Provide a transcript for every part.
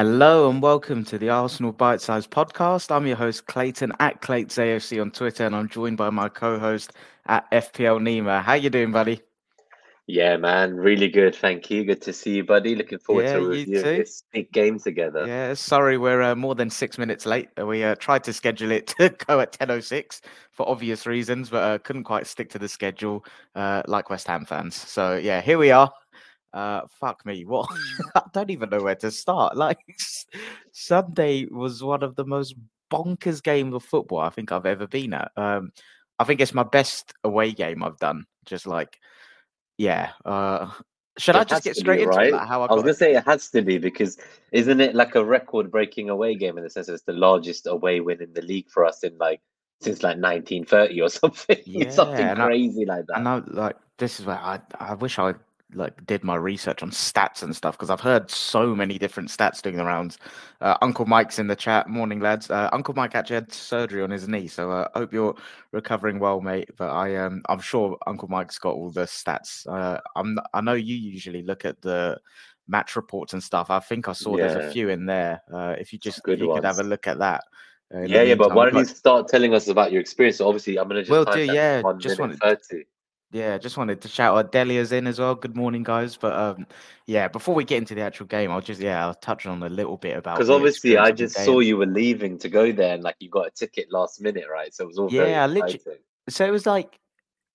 Hello and welcome to the Arsenal Bite Size Podcast. I'm your host Clayton at Clayton's AFC on Twitter, and I'm joined by my co-host at FPL Nima. How you doing, buddy? Yeah, man, really good. Thank you. Good to see you, buddy. Looking forward Yeah, to this big game together. Yeah, sorry we're uh, more than six minutes late. We uh, tried to schedule it to go at 10.06 for obvious reasons, but uh, couldn't quite stick to the schedule uh, like West Ham fans. So yeah, here we are. Uh, fuck me, what? I don't even know where to start. Like Sunday was one of the most bonkers games of football I think I've ever been at. Um, I think it's my best away game I've done. Just like, yeah. Uh, should I just get to be, straight into right? it, how I I was gonna say it has to be because isn't it like a record-breaking away game in the sense that it's the largest away win in the league for us in like since like 1930 or something. Yeah, something and I- crazy like that. And I like this is where I I wish I like did my research on stats and stuff because I've heard so many different stats doing the rounds. Uh, Uncle Mike's in the chat. Morning, lads. Uh, Uncle Mike actually had surgery on his knee, so I uh, hope you're recovering well, mate. But I um I'm sure Uncle Mike's got all the stats. Uh, I'm I know you usually look at the match reports and stuff. I think I saw there's a few in there. Uh, if you just good you could have a look at that. uh, yeah, yeah, but why don't you start telling us about your experience? So obviously, I'm gonna just Will do, yeah, just wanted- 30. Yeah, just wanted to shout out Delia's in as well. Good morning, guys. But um, yeah, before we get into the actual game, I'll just yeah, I'll touch on a little bit about Because obviously, I experience of the just saw you were leaving to go there, and like you got a ticket last minute, right? So it was all very Yeah, literally- So it was like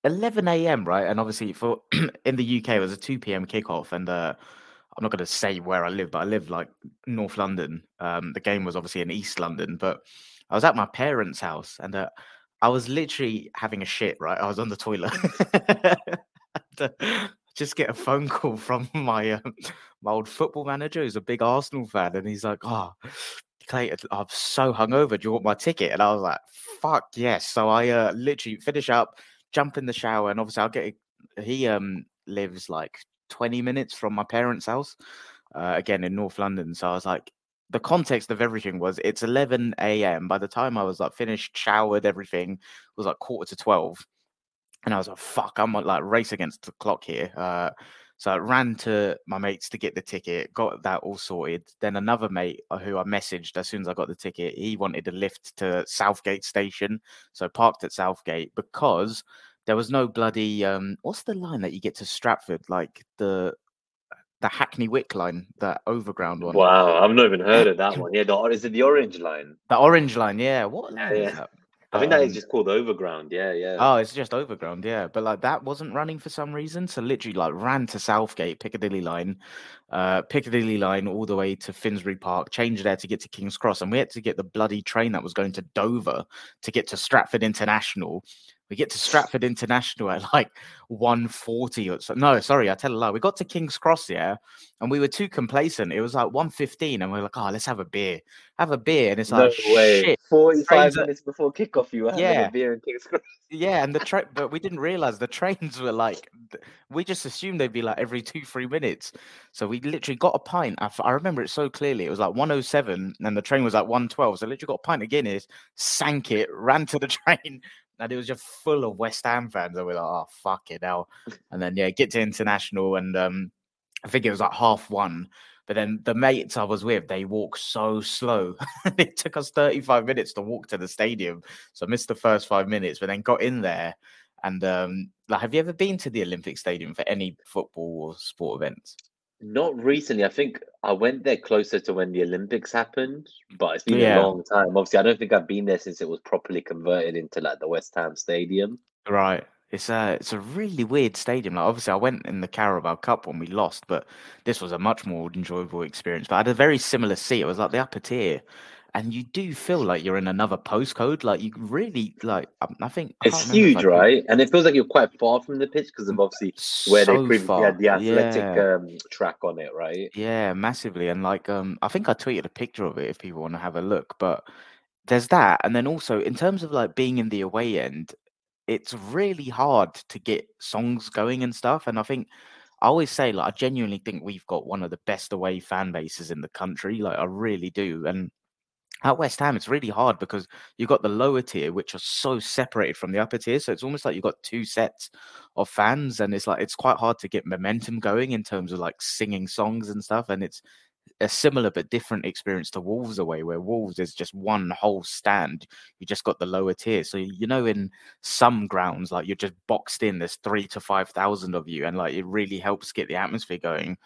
11 a.m. right, and obviously for in the UK it was a 2 p.m. kickoff, and uh, I'm not going to say where I live, but I live like North London. Um, the game was obviously in East London, but I was at my parents' house, and uh, I was literally having a shit. Right, I was on the toilet. Just get a phone call from my um, my old football manager, who's a big Arsenal fan, and he's like, "Oh, Clayton, I'm so hungover. Do you want my ticket?" And I was like, "Fuck yes!" So I uh, literally finish up, jump in the shower, and obviously I'll get. He um lives like 20 minutes from my parents' house, uh, again in North London. So I was like, the context of everything was it's 11 a.m. By the time I was like finished, showered, everything was like quarter to 12, and I was like, "Fuck!" I'm like race against the clock here. Uh, so I ran to my mates to get the ticket, got that all sorted. Then another mate uh, who I messaged as soon as I got the ticket, he wanted a lift to Southgate station. So parked at Southgate because there was no bloody um what's the line that you get to Stratford? Like the the Hackney Wick line, that overground one. Wow, I've not even heard of that one. Yeah, the, is it the orange line? The orange line, yeah. What Yeah, line is yeah. that? I think that is Um, just called Overground. Yeah, yeah. Oh, it's just overground, yeah. But like that wasn't running for some reason. So literally like ran to Southgate, Piccadilly line, uh Piccadilly line all the way to Finsbury Park, changed there to get to King's Cross. And we had to get the bloody train that was going to Dover to get to Stratford International. We get to Stratford International at like 140 or so. No, sorry, I tell a lie. We got to King's Cross, yeah, and we were too complacent. It was like 115, and we are like, oh, let's have a beer. Have a beer. And it's no like way. shit. 45 Trains are- minutes before kickoff, you were having Yeah. a beer in King's Cross. Yeah, and the train, but we didn't realize the trains were like, we just assumed they'd be like every two, three minutes. So we literally got a pint. I, I remember it so clearly. It was like 107, and the train was like 112. So literally got a pint of Guinness, sank it, ran to the train, and it was just full of West Ham fans. And we're like, oh, fuck it now. And then, yeah, get to international, and um, I think it was like half one. But then the mates I was with, they walk so slow. it took us 35 minutes to walk to the stadium. So I missed the first five minutes, but then got in there. And um, like, have you ever been to the Olympic Stadium for any football or sport events? Not recently. I think I went there closer to when the Olympics happened, but it's been Yeah. a long time. Obviously, I don't think I've been there since it was properly converted into like the West Ham Stadium. Right. It's a it's a really weird stadium. Like obviously, I went in the Carabao Cup when we lost, but this was a much more enjoyable experience. But I had a very similar seat. It was like the upper tier, and you do feel like you're in another postcode. Like you really like. um, I think I It's huge, right? And it feels like you're quite far from the pitch because of obviously where they so previously far. had the athletic Yeah. um, track on it, right? Yeah, massively. And like um I think I tweeted a picture of it if people want to have a look. But there's that. And then also in terms of like being in the away end, it's really hard to get songs going and stuff. And I think I always say like I genuinely think we've got one of the best away fan bases in the country. Like I really do. And at West Ham, it's really hard because you've got the lower tier, which are so separated from the upper tier. So it's almost like you've got two sets of fans, and it's like it's quite hard to get momentum going in terms of like singing songs and stuff. And it's a similar but different experience to Wolves away, where Wolves is just one whole stand. You just got the lower tier. So you know, in some grounds, like you're just boxed in. There's three to five thousand of you, and like it really helps get the atmosphere going.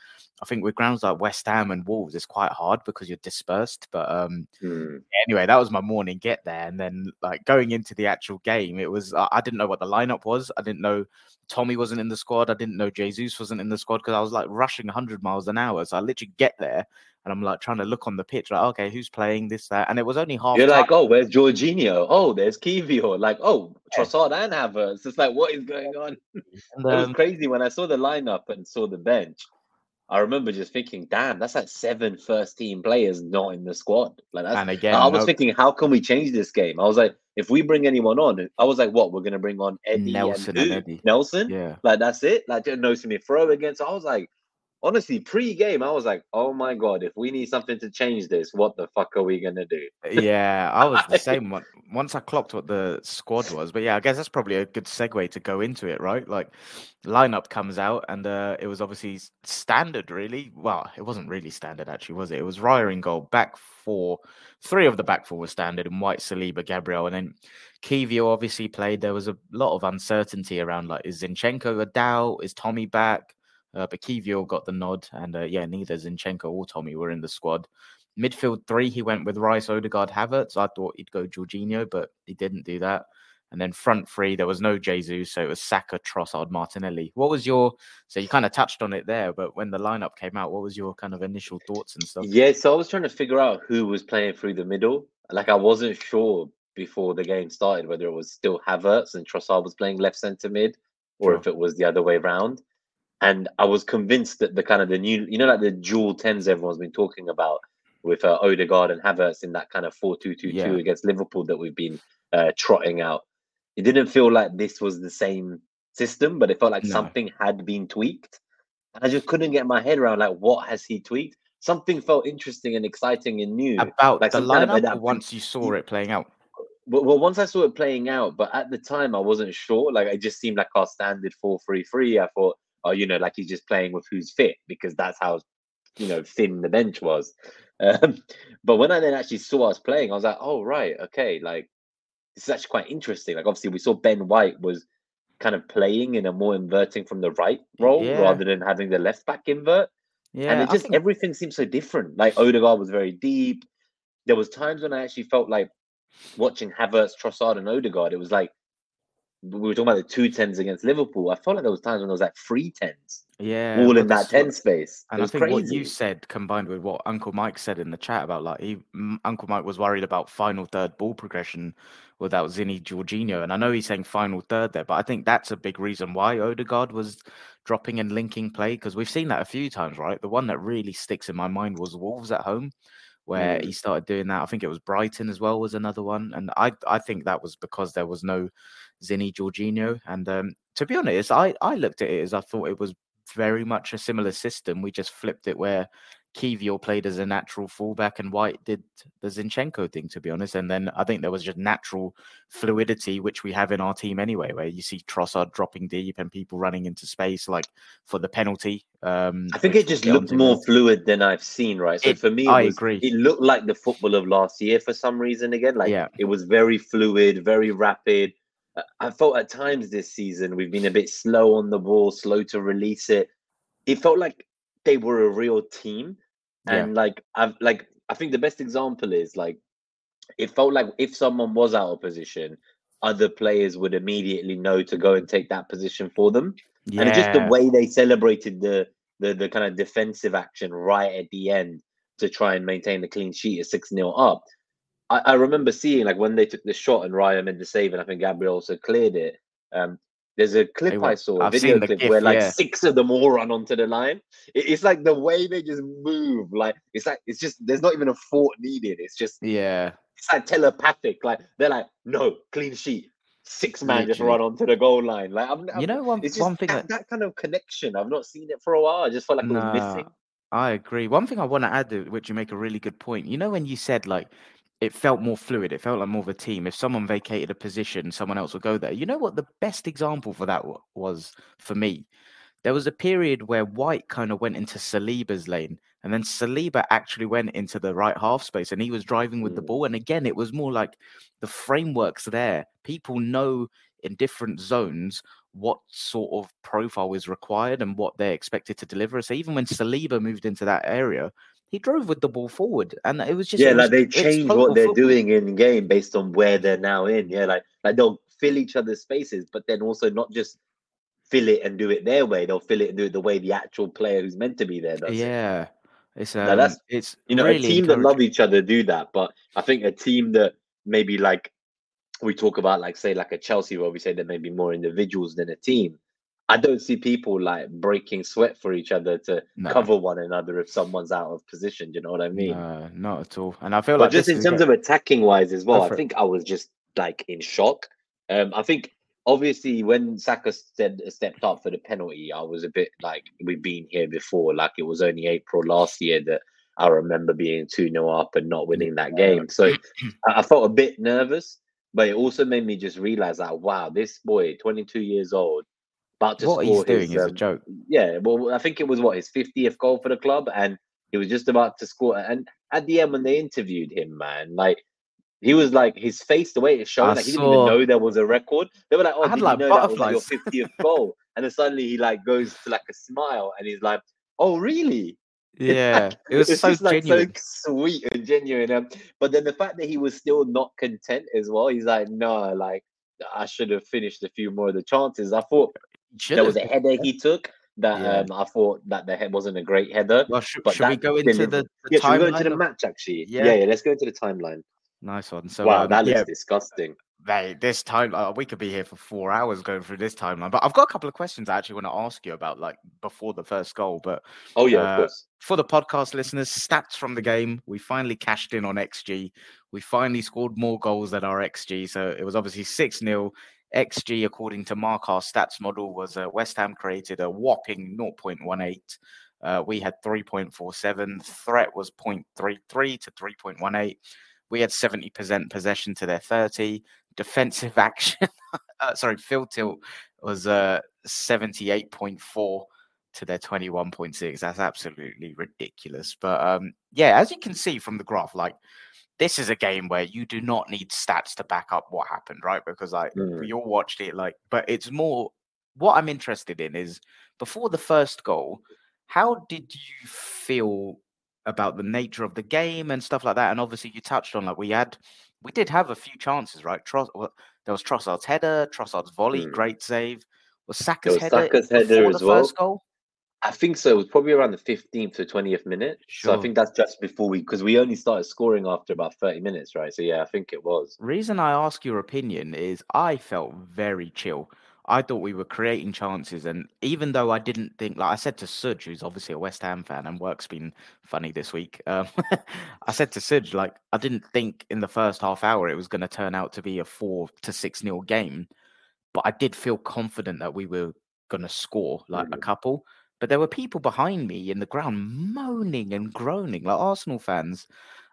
I think with grounds like West Ham and Wolves, it's quite hard because you're dispersed. But um, Hmm. anyway, that was my morning get there, and then like going into the actual game, it was I I didn't know what the lineup was. I didn't know Tommy wasn't in the squad. I didn't know Jesus wasn't in the squad because I was like rushing 100 miles an hour. So I literally get there and I'm like trying to look on the pitch, like okay, who's playing this that, and it was only half. You're like, oh, where's Jorginho? Oh, there's Kiwior. Like, oh. Trossard and Havertz. It's like, what is going on? And, It was um, crazy when I saw the lineup and saw the bench. I remember just thinking, damn, that's like seven first team players not in the squad. Like that's and again, I was no- thinking, how can we change this game? I was like, if we bring anyone on, I was like, what? We're gonna bring on Eddie Nelson and, and? Eddie. Nelson. yeah, Like that's it. Like no Smith Rowe against. I was like, honestly, pre-game, I was like, oh my god, if we need something to change this, what the fuck are we gonna do? yeah, I was the same one. Once I clocked what the squad was, but yeah, I guess that's probably a good segue to go into it, right? Like, lineup comes out, and uh, it was obviously standard, really. Well, it wasn't really standard, actually, was it? It was Raya in goal, back four, three of the back four were standard, and White, Saliba, Gabriel, and then Kiwior obviously played. There was a lot of uncertainty around, like, is Zinchenko a doubt? Is Tommy back? Uh, but Kiwior got the nod, and uh, yeah, neither Zinchenko or Tommy were in the squad. Midfield three, he went with Rice, Odegaard, Havertz. I thought he'd go Jorginho, but he didn't do that. And then front three, there was no Jesus, so it was Saka, Trossard, Martinelli. What was your? So you kind of touched on it there, but when the lineup came out, what was your kind of initial thoughts and stuff? Yeah, so I was trying to figure out who was playing through the middle. Like I wasn't sure before the game started whether it was still Havertz and Trossard was playing left centre mid, or Sure. if it was the other way round. And I was convinced that the kind of the new, you know, like the dual tens everyone's been talking about with uh, Odegaard and Havertz in that kind of four-two-two-two Yeah. against Liverpool that we've been uh, trotting out. It didn't feel like this was the same system, but it felt like No. something had been tweaked. And I just couldn't get my head around like what has he tweaked? Something felt interesting and exciting and new. About like the some kind of lineup, once you saw it playing out. Well, well, once I saw it playing out, but at the time I wasn't sure. Like it just seemed like our standard four-three-three. I thought, oh, you know, like he's just playing with who's fit because that's how you know thin the bench was. Um, but when I then actually saw us playing, I was like, oh right, okay, like this is actually quite interesting. Like obviously we saw Ben White was kind of playing in a more inverting from the right role Yeah. rather than having the left back invert. Yeah, and it just think- everything seems so different. Like Odegaard was very deep. There was times when I actually felt like watching Havertz, Trossard, and Odegaard. It was like we were talking about the two tens against Liverpool. I felt like there was times when there was like three tens, yeah, all in that that's ten space. And I think crazy. what you said combined with what Uncle Mike said in the chat about like he Uncle Mike was worried about final third ball progression without Zinny Jorginho. And I know he's saying final third there, but I think that's a big reason why Odegaard was dropping and linking play because we've seen that a few times, right? The one that really sticks in my mind was Wolves at home. Where Mm. he started doing that, I think it was Brighton as well was another one, and I I think that was because there was no Zinny Jorginho. And um, to be honest, I I looked at it as I thought it was very much a similar system. We just flipped it where Kiwior played as a natural fullback and White did the Zinchenko thing, to be honest. And then I think there was just natural fluidity, which we have in our team anyway, where you see Trossard dropping deep and people running into space, like for the penalty. Um, I think it just looked more fluid than I've seen, right? So It- for me, it I was- agree. It looked like the football of last year for some reason. Again, like Yeah. it was very fluid, very rapid. Uh, I felt at times this season we've been a bit slow on the ball, slow to release it. It felt like they were a real team, Yeah. and like I've like I think the best example is like it felt like if someone was out of position, other players would immediately know to go and take that position for them Yeah. and just the way they celebrated the the the kind of defensive action right at the end to try and maintain the clean sheet at six 0 up. I, I remember seeing like when they took the shot and Raya made the save, and I think Gabriel also cleared it. Um, there's a clip I saw, a I've video seen the clip gif, where like yeah. six of them all run onto the line. It- it's like the way they just move, like it's like it's just there's not even a thought needed. It's just yeah. it's like telepathic. Like they're like, no, clean sheet. Six man just run onto the goal line. Like I'm, I'm You know, one, it's one thing that, that that kind of connection. I've not seen it for a while. I just felt like it was missing. I agree. One thing I want to add, to which you make a really good point. You know, when you said like it felt more fluid, it felt like more of a team. If someone vacated a position, someone else would go there. You know what the best example for that was for me? there was a period where White kind of went into Saliba's lane, and then Saliba actually went into the right half space, and he was driving with the Mm. ball. And again, it was more like the framework's there. People know in different zones what sort of profile is required and what they're expected to deliver. So even when Saliba moved into that area, he drove with the ball forward, and it was just yeah, was, like they change what they're football. doing in game based on where they're now in. Yeah, like like they'll fill each other's spaces, but then also not just fill it and do it their way. They'll fill it and do it the way the actual player who's meant to be there does. it. Yeah, it's Now um, that's- it's you know, really a team that love each other do that, but I think a team that maybe like we talk about, like say like a Chelsea, where we say there may be more individuals than a team. I don't see people like breaking sweat for each other to No. cover one another if someone's out of position. You know what I mean? No, not at all. And I feel but like just in terms of attacking wise as well, Go I it. think I was just like in shock. Um, I think obviously when Saka said stepped up for the penalty, I was a bit like we've been here before. Like it was only April last year that I remember being two 0 up and not winning that game. So I, I felt a bit nervous, but it also made me just realize that wow, this boy, 22 years old, to what he's doing his, is a um, joke. yeah, well, I think it was what his 50th goal for the club, and he was just about to score. And at the end, when they interviewed him, man, like he was like his face, the way it showed, I like he didn't even know there was a record. They were like, "Oh, I had, did like, you know that was like, your 50th goal?" And then suddenly he like goes to like a smile, and he's like, "Oh, really?" Yeah, it was it's so just like genuine. so sweet and genuine. Um, but then the fact that he was still not content as well, he's like, "No, like." I should have finished a few more of the chances. I thought Should there was a header he took that Yeah. um, I thought that the head wasn't a great header. Well, should, but should we go into the, delivery- the yeah, should we go into the of- match actually? Yeah. Yeah. yeah, Let's go into the timeline. Nice one. So, wow, um, that looks yeah, disgusting. Mate, this time uh, we could be here for four hours going through this timeline. But I've got a couple of questions I actually want to ask you about, like before the first goal. But Oh yeah, uh, of course. for the podcast listeners, stats from the game. We finally cashed in on XG. We finally scored more goals than our XG. So it was obviously 6 0. XG, according to Mark, our stats model, was uh, West Ham created a whopping 0.18. Uh, we had 3.47. Threat was 0.33 to 3.18. We had 70% possession to their 30. Defensive action, uh, sorry, field tilt was uh, 78.4 to their 21.6. That's absolutely ridiculous. But um, yeah, as you can see from the graph, like this is a game where you do not need stats to back up what happened, right? Because like Mm. we all watched it, like, but it's more what I'm interested in is before the first goal, how did you feel about the nature of the game and stuff like that? And obviously, you touched on like we had, we did have a few chances, right? Tross, well, there was Trossard's header, Trossard's volley, Mm. great save. Was Saka's was header Saka's header as the well. first goal? I think so. It was probably around the 15th to 20th minute. Sure. So I think that's just before we, because we only started scoring after about 30 minutes, right? So yeah, I think it was. Reason I ask your opinion is I felt very chill. I thought we were creating chances, and even though I didn't think, like I said to Sudge, who's obviously a West Ham fan, and work's been funny this week. Um, I said to Sudge, like I didn't think in the first half hour it was going to turn out to be a four to six nil game, but I did feel confident that we were going to score like a Mm. couple. But there were people behind me in the ground moaning and groaning, like Arsenal fans.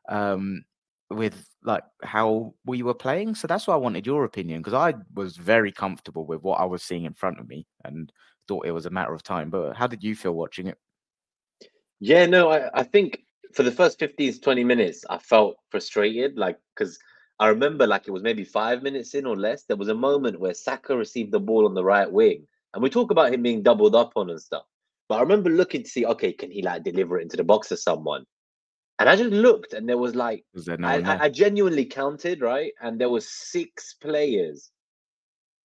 Um, with like how we were playing. So that's why I wanted your opinion because I was very comfortable with what I was seeing in front of me and thought it was a matter of time. But how did you feel watching it? Yeah, no, I, I think for the first 15 to 20 minutes, I felt frustrated, like, because I remember, like, it was maybe five minutes in or less. There was a moment where Saka received the ball on the right wing, and we talk about him being doubled up on and stuff. But I remember looking to see, okay, can he like deliver it into the box to someone? And I just looked, and there was like, Was no I? I, I genuinely counted, right? And there was six players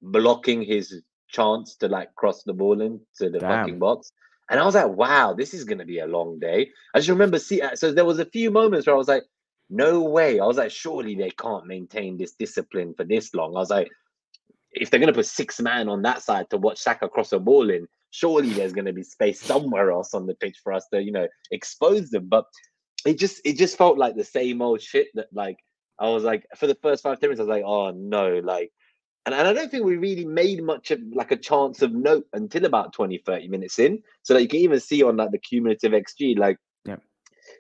blocking his chance to like cross the ball into the Damn. fucking box. And I was like, wow, this is gonna be a long day. I just remember see uh, so there was a few moments where I was like, no way. I was like, surely they can't maintain this discipline for this long. I was like, if they're gonna put six man on that side to watch Saka cross a ball in, surely there's gonna be space somewhere else on the pitch for us to, you know, expose them. But it just it just felt like the same old shit that like I was like for the first five ten minutes, I was like, oh no, like and, and I don't think we really made much of like a chance of note until about 20, 30 minutes in. So that you can even see on like the cumulative XG, like Yep.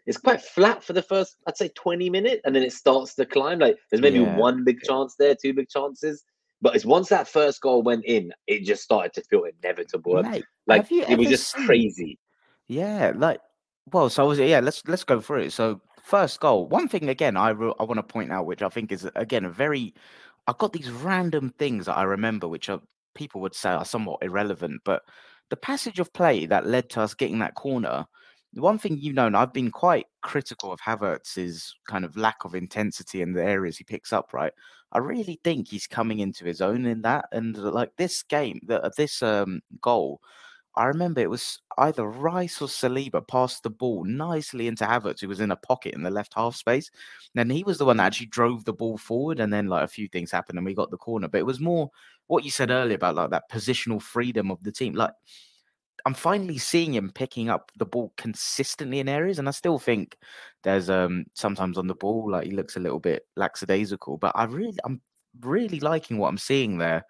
it's quite flat for the first, I'd say 20 minutes, and then it starts to climb. Like there's maybe Yeah. one big chance there, two big chances. But it's once that first goal went in, it just started to feel inevitable. Mate, like it was just seen- crazy. Yeah, like well, so I was yeah. Let's let's go through it. So first goal. One thing again, I re- I want to point out, which I think is again a very. I've got these random things that I remember, which are people would say are somewhat irrelevant, but the passage of play that led to us getting that corner. The one thing you know, and I've been quite critical of Havertz's kind of lack of intensity in the areas he picks up. Right, I really think he's coming into his own in that, and like this game, the, this um goal. I remember it was either Rice or Saliba passed the ball nicely into Havertz, who was in a pocket in the left half space. And he was the one that actually drove the ball forward, and then like a few things happened, and we got the corner. But it was more what you said earlier about like that positional freedom of the team. Like I'm finally seeing him picking up the ball consistently in areas, and I still think there's um sometimes on the ball like he looks a little bit lackadaisical. But I really, I'm really liking what I'm seeing there.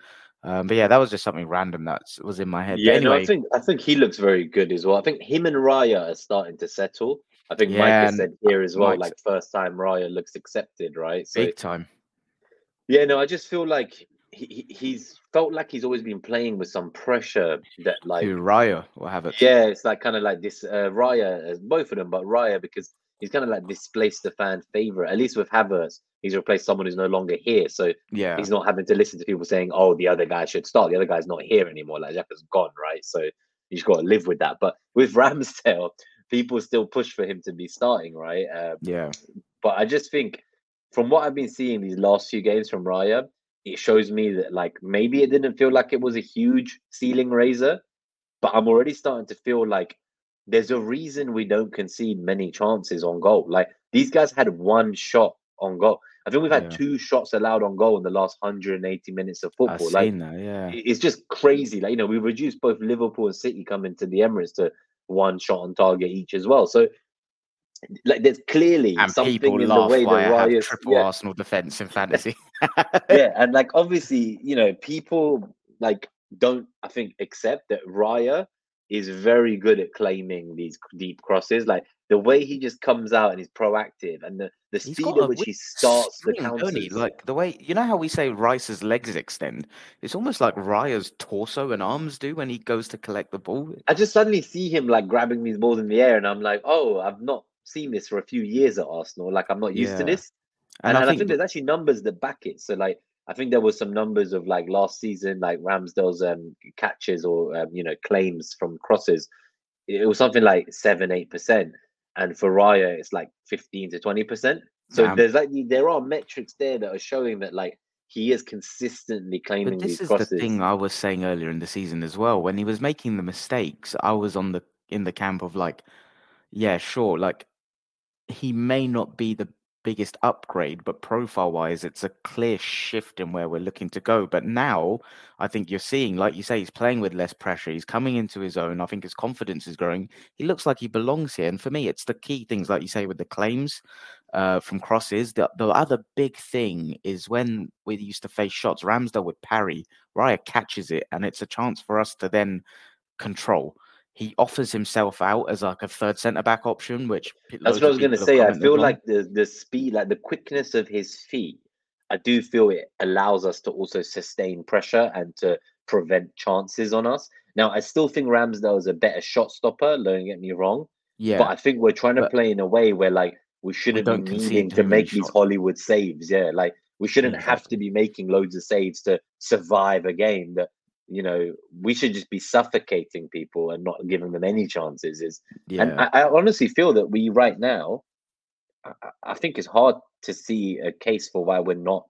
Um, but yeah, that was just something random that was in my head. Yeah, no, I think I think he looks very good as well. I think him and Raya are starting to settle. I think Mike Yeah, has said here as well, Mike's- like first time Raya looks accepted, right? So big time. yeah, no, I just feel like he, he- he's felt like he's always been playing with some pressure that like Who Raya will have it. yeah, it's like kind of like this uh, Raya, uh, both of them, but Raya because he's kind of like displaced the fan favorite. At least with Havertz, he's replaced someone who's no longer here, so yeah, he's not having to listen to people saying, "Oh, the other guy should start." The other guy's not here anymore. Like Xhaka's gone, right? So you just got to live with that. But with Ramsdale, people still push for him to be starting, right? Uh, yeah, but I just think from what I've been seeing these last few games from Raya, it shows me that like maybe it didn't feel like it was a huge ceiling raiser, but I'm already starting to feel like there's a reason we don't concede many chances on goal. Like these guys had one shot on goal. I think we've had Yeah. two shots allowed on goal in the last 180 minutes of I've football. Like seen that. Yeah, it's just crazy. Like you know, we reduced both Liverpool and City coming to the Emirates to one shot on target each as well. So like there's clearly and something in the way I have triple yeah, Arsenal defense in fantasy. yeah, and like obviously, you know, people like don't I think accept that Raya is very good at claiming these deep crosses. Like the way he just comes out and he's proactive, and the the He's speed at which he starts the spring, don't counters. he? Like the way you know how we say Rice's legs extend. It's almost like Raya's torso and arms do when he goes to collect the ball. I just suddenly see him like grabbing these balls in the air, and I'm like, oh, I've not seen this for a few years at Arsenal. Like I'm not used to this. And, And, I and think, there's actually numbers that back it. So like I think there was some numbers of like last season, like Ramsdale's um, catches or um, you know claims from crosses. It was something like seven, eight percent, and for Raya, it's like fifteen to twenty percent. So Damn. there's like there are metrics there that are showing that like he is consistently claiming but this these is crosses. the thing I was saying earlier in the season as well. When he was making the mistakes, I was on the in the camp of like, yeah, sure, like he may not be the biggest upgrade, but profile wise, it's a clear shift in where we're looking to go. But now I think you're seeing, like you say, he's playing with less pressure. He's coming into his own. I think his confidence is growing. He looks like he belongs here. And for me, it's the key things, like you say, with the claims uh, from crosses. The, the other big thing is when we used to face shots, Ramsdale would parry, Raya catches it, and it's a chance for us to then control. He offers himself out as like a third centre back option, which That's what I was going to say. I feel on. like the the speed, like the quickness of his feet, I do feel it allows us to also sustain pressure and to prevent chances on us. Now, I still think Ramsdale is a better shot stopper. Don't get me wrong, yeah, but I think we're trying to play in a way where like we shouldn't don't be needing to make these. Hollywood saves. Yeah, like we shouldn't have to be making loads of saves to survive a game. That you know we should just be suffocating people and not giving them any chances. Is yeah. and I, I honestly feel that we right now, I, I- think it's hard to see a case for why we're not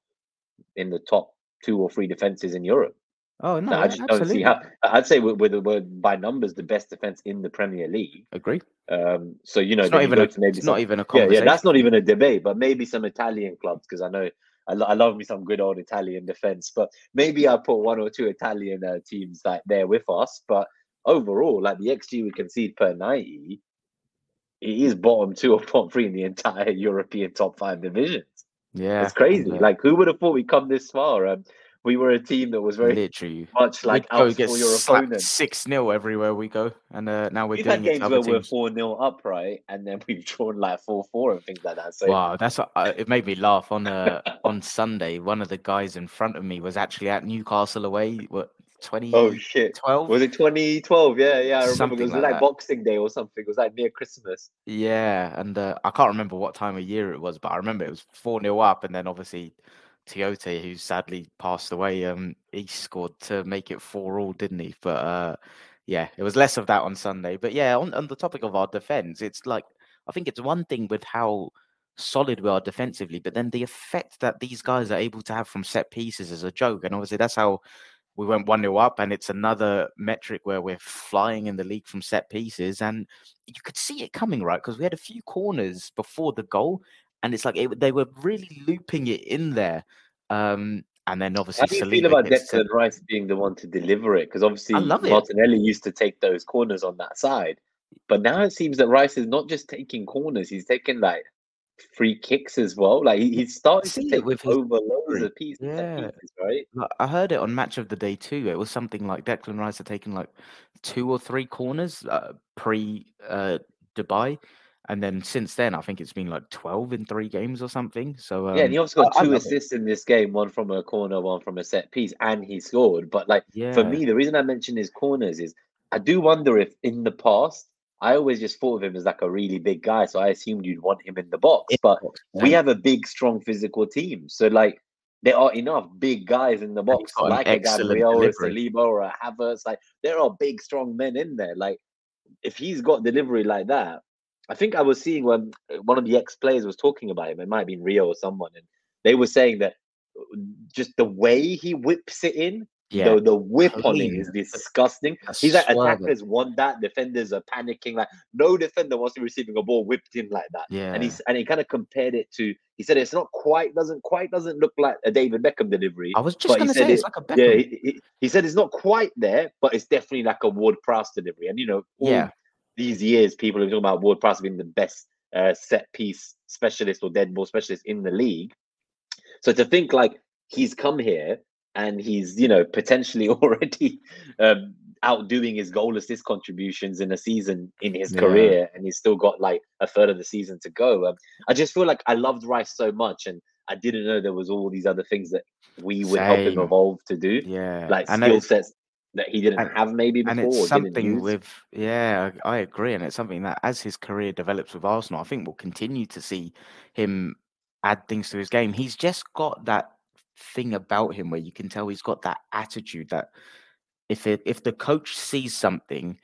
in the top two or three defenses in Europe. oh no, I just absolutely. don't see how. I'd say we're, we're, the- we're by numbers the best defense in the Premier League. Agree. Um, so you know, It's not even a, maybe it's some, not even a yeah, yeah. That's not even a debate, but maybe some Italian clubs because I know I, I love me some good old Italian defense. But maybe I put one or two Italian uh, teams like there with us. But overall, like the XG we concede per ninety, it is bottom two or bottom three in the entire European top five divisions. yeah, It's crazy. Like who would have thought we'd come this far? Um, we were a team that was very literally much like go out get for your opponent. six 0 everywhere we go, and uh, now we're We've doing had games where we're four 0 up, right, and then we've drawn like four four and things like that. So Wow, that's what- uh, it made me laugh on uh, on Sunday. One of the guys in front of me was actually at Newcastle away. What 20 oh shit, twelve? was it 2012? Yeah, yeah, I remember. Something it was like like. Boxing Day or something. It was like near Christmas. Yeah, and uh, I can't remember what time of year it was, but I remember it was 4 0 up, and then obviously Tiote, who sadly passed away, um, he scored to make it 4 all, didn't he? But uh, yeah, it was less of that on Sunday. But yeah, on, on the topic of our defense, it's like, I think it's one thing with how solid we are defensively, but then the effect that these guys are able to have from set pieces is a joke. And obviously, that's how we went 1 0 up, and it's another metric where we're flying in the league from set pieces. And you could see it coming, right? Because we had a few corners before the goal, and it's like it, they were really looping it in there. Um, and then obviously, How do you feel about Declan to- Rice being the one to deliver it? Because obviously love it. Martinelli used to take those corners on that side, but now it seems that Rice is not just taking corners; he's taking like free kicks as well. Like he, he's starting see to it take with his over loads of pieces, Yeah. pieces, right? I heard it on Match of the Day too. It was something like Declan Rice had taken like two or three corners uh, pre uh, Dubai, and then since then I think it's been like twelve in three games or something. So um, yeah, and he also got I- I two it. assists in this game, one from a corner, one from a set piece, and he scored. But like yeah, for me, the reason I mention his corners is I do wonder if in the past I always just thought of him as like a really big guy, so I assumed you'd want him in the box. But we have a big, strong physical team, so like there are enough big guys in the box, like a excellent Gabriel or a delivery. Saliba or a Havertz. Like there are big, strong men in there. Like if he's got delivery like that, I think I was seeing when uh, one of the ex players was talking about him. It might have been Rio or someone, and they were saying that uh, just the way he whips it in, yeah, the, the whip on it is disgusting. He's like attackers want that, defenders are panicking. Like no defender wants to be receiving a ball whipped in like that. yeah, And he's and he kind of compared it to. He said it's not quite doesn't quite doesn't look like a David Beckham delivery. I was just he gonna say it's it- like a Yeah, Beckham. he, he, he said it's not quite there, but it's definitely like a Ward Prowse delivery. And you know, all Yeah. These years people are talking about Ward Prowse being the best uh, set piece specialist or dead ball specialist in the league. So to think like he's come here and he's you know potentially already um, outdoing his goal assist contributions in a season in his Yeah. career, and he's still got like a third of the season to go. Um, I just feel like I loved Rice so much, and I didn't know there was all these other things that we would help him evolve to do, Yeah, like skill sets that he didn't and- have maybe before and it's something with yeah, I I agree, and it's something that as his career develops with Arsenal, I think we'll continue to see him add things to his game. He's just got that thing about him where you can tell he's got that attitude that if it, if the coach sees something,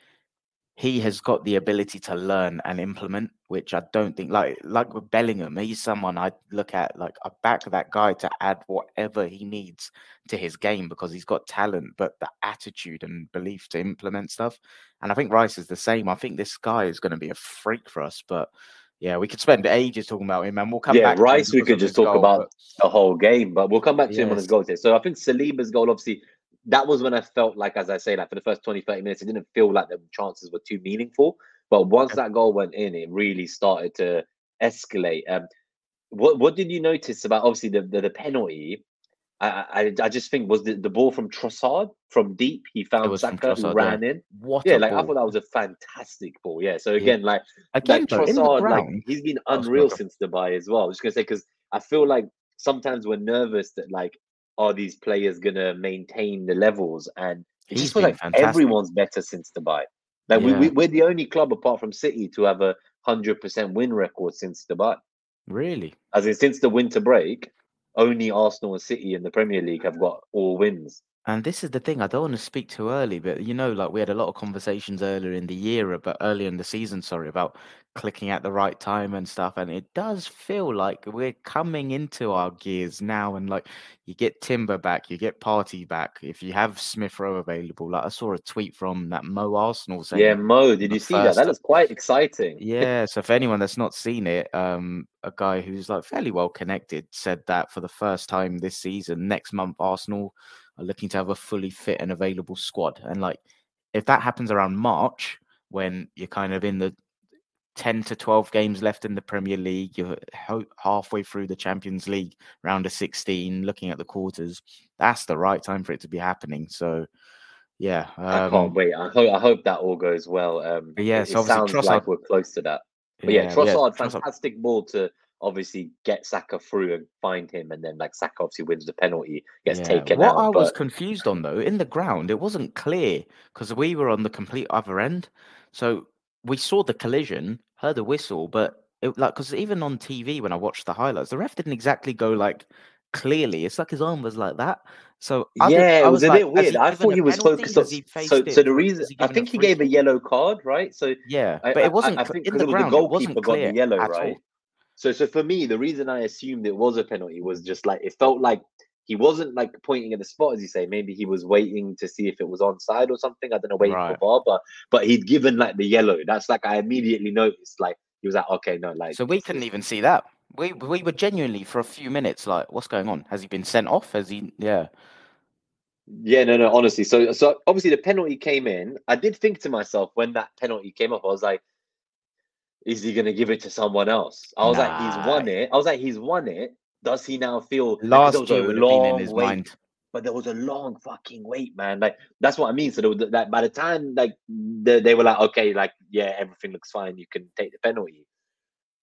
he has got the ability to learn and implement, which I don't think like like with Bellingham, he's someone I look at like I back that guy to add whatever he needs to his game because he's got talent, but the attitude and belief to implement stuff. And I think Rice is the same. I think this guy is going to be a freak for us, but yeah, we could spend ages talking about him, and we'll come yeah, back. to Rice we could just talk goal, about but the whole game, but we'll come back to him on his Yes. goal here. So I think Saliba's goal, obviously, that was when I felt like, as I say, like for the first 20, 30 minutes, it didn't feel like the chances were too meaningful. But once that goal went in, it really started to escalate. Um, what what did you notice about obviously the the, the penalty? I, I I just think was the, the ball from Trossard from deep. He found Saka who Trossard. Yeah. ran in. What Yeah, like I thought that was a fantastic ball. Yeah. So again, like Again, like Trossard, like he's been unreal since Dubai as well. I was just gonna say because I feel like sometimes we're nervous that like are these players gonna maintain the levels, and it He's just feels like fantastic. everyone's better since Dubai. Like we, Yeah. we we're the only club apart from City to have a hundred percent win record since Dubai. Really? As in since the winter break, only Arsenal and City in the Premier League have got all wins. And this is the thing, I don't want to speak too early, but you know, like we had a lot of conversations earlier in the year about earlier in the season, sorry, about clicking at the right time and stuff. And it does feel like we're coming into our gears now. And like you get Timber back, you get Partey back. If you have Smith Rowe available, like I saw a tweet from that Mo Arsenal saying, Yeah, Mo, did you see that? first- That was quite exciting. yeah, so for anyone that's not seen it, um, a guy who's like fairly well connected said that for the first time this season, next month Arsenal are looking to have a fully fit and available squad. And like if that happens around March, when you're kind of in the 10 to 12 games left in the Premier League. You're ho- halfway through the Champions League round of 16, looking at the quarters. That's the right time for it to be happening. So, yeah. Um, I can't wait. I hope I hope that all goes well. Um, yeah, it, so it sounds Trossard, like we're close to that. But yeah, Trossard, Trossard- fantastic ball to obviously get Saka through and find him, and then like Saka obviously wins the penalty, gets Yeah. taken What out. I was confused on though, in the ground, it wasn't clear because we were on the complete other end. So we saw the collision, heard the whistle, but it like because even on TV when I watched the highlights, the ref didn't exactly go like clearly. It's like his arm was like that. So I yeah, I it was, a like, bit weird. I thought he was focused on. So, it so the reason I think he gave a yellow card, right? So Yeah, I- but I- it wasn't I, cl- think in the was the ground. It goalkeeper wasn't got the yellow, right? all. So, so for me, the reason I assumed it was a penalty was just like it felt like he wasn't like pointing at the spot, as you say. Maybe he was waiting to see if it was onside or something. I don't know, waiting Right. for VAR, but but he'd given like the yellow. That's like I immediately noticed. Like he was like, okay, no, like So we couldn't even see that. We we were genuinely for a few minutes like, what's going on? Has he been sent off? Has he? Yeah. Yeah, no, no. Honestly, so so obviously the penalty came in. I did think to myself when that penalty came up, I was like, is he going to give it to someone else? I was like, he's won it. I was like, he's won it. Does he now feel Last year would have been in his wait, mind. But there was a long fucking wait, man. Like that's what I mean. So there was, like by the time like the, they were like, okay, like yeah, everything looks fine. You can take the penalty.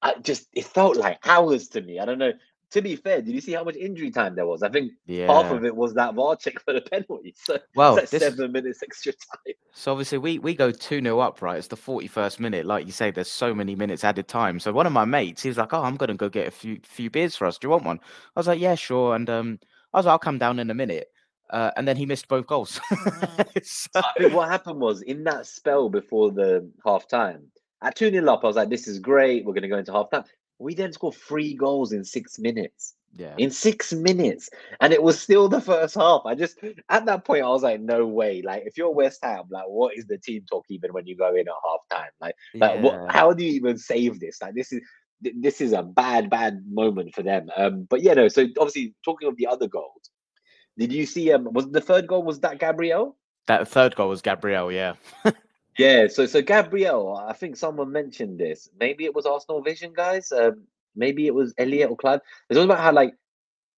I just it felt like hours to me. I don't know. To be fair, did you see how much injury time there was? I think Yeah. half of it was that VAR check for the penalty. So well, it's like this, seven minutes extra time. so obviously we we go two 0 up, right? It's the forty first minute. Like you say, there's so many minutes added time. So one of my mates, he was like, "Oh, I'm gonna go get a few few beers for us. Do you want one?" I was like, "Yeah, sure." And um, I was like, "I'll come down in a minute." Uh, and then he missed both goals. So- I think what happened was in that spell before the half time, at 2 0 up, I was like, this is great. We're going to go into half time. We then scored three goals in six minutes. yeah. In six minutes. And it was still the first half. I just, at that point, I was like, no way. Like, if you're West Ham, like, what is the team talk even when you go in at half time? Like, like what, how do you even save this? Like, this is. This is a bad, bad moment for them. Um, but yeah, no. So obviously, talking of the other goals, did you see? Um, was the third goal was that Gabriel? That third goal was Gabriel. Yeah. Yeah, so so Gabriel, I think someone mentioned this. Maybe it was Arsenal Vision guys. Um, maybe it was Elliot or Clive. It's all about how like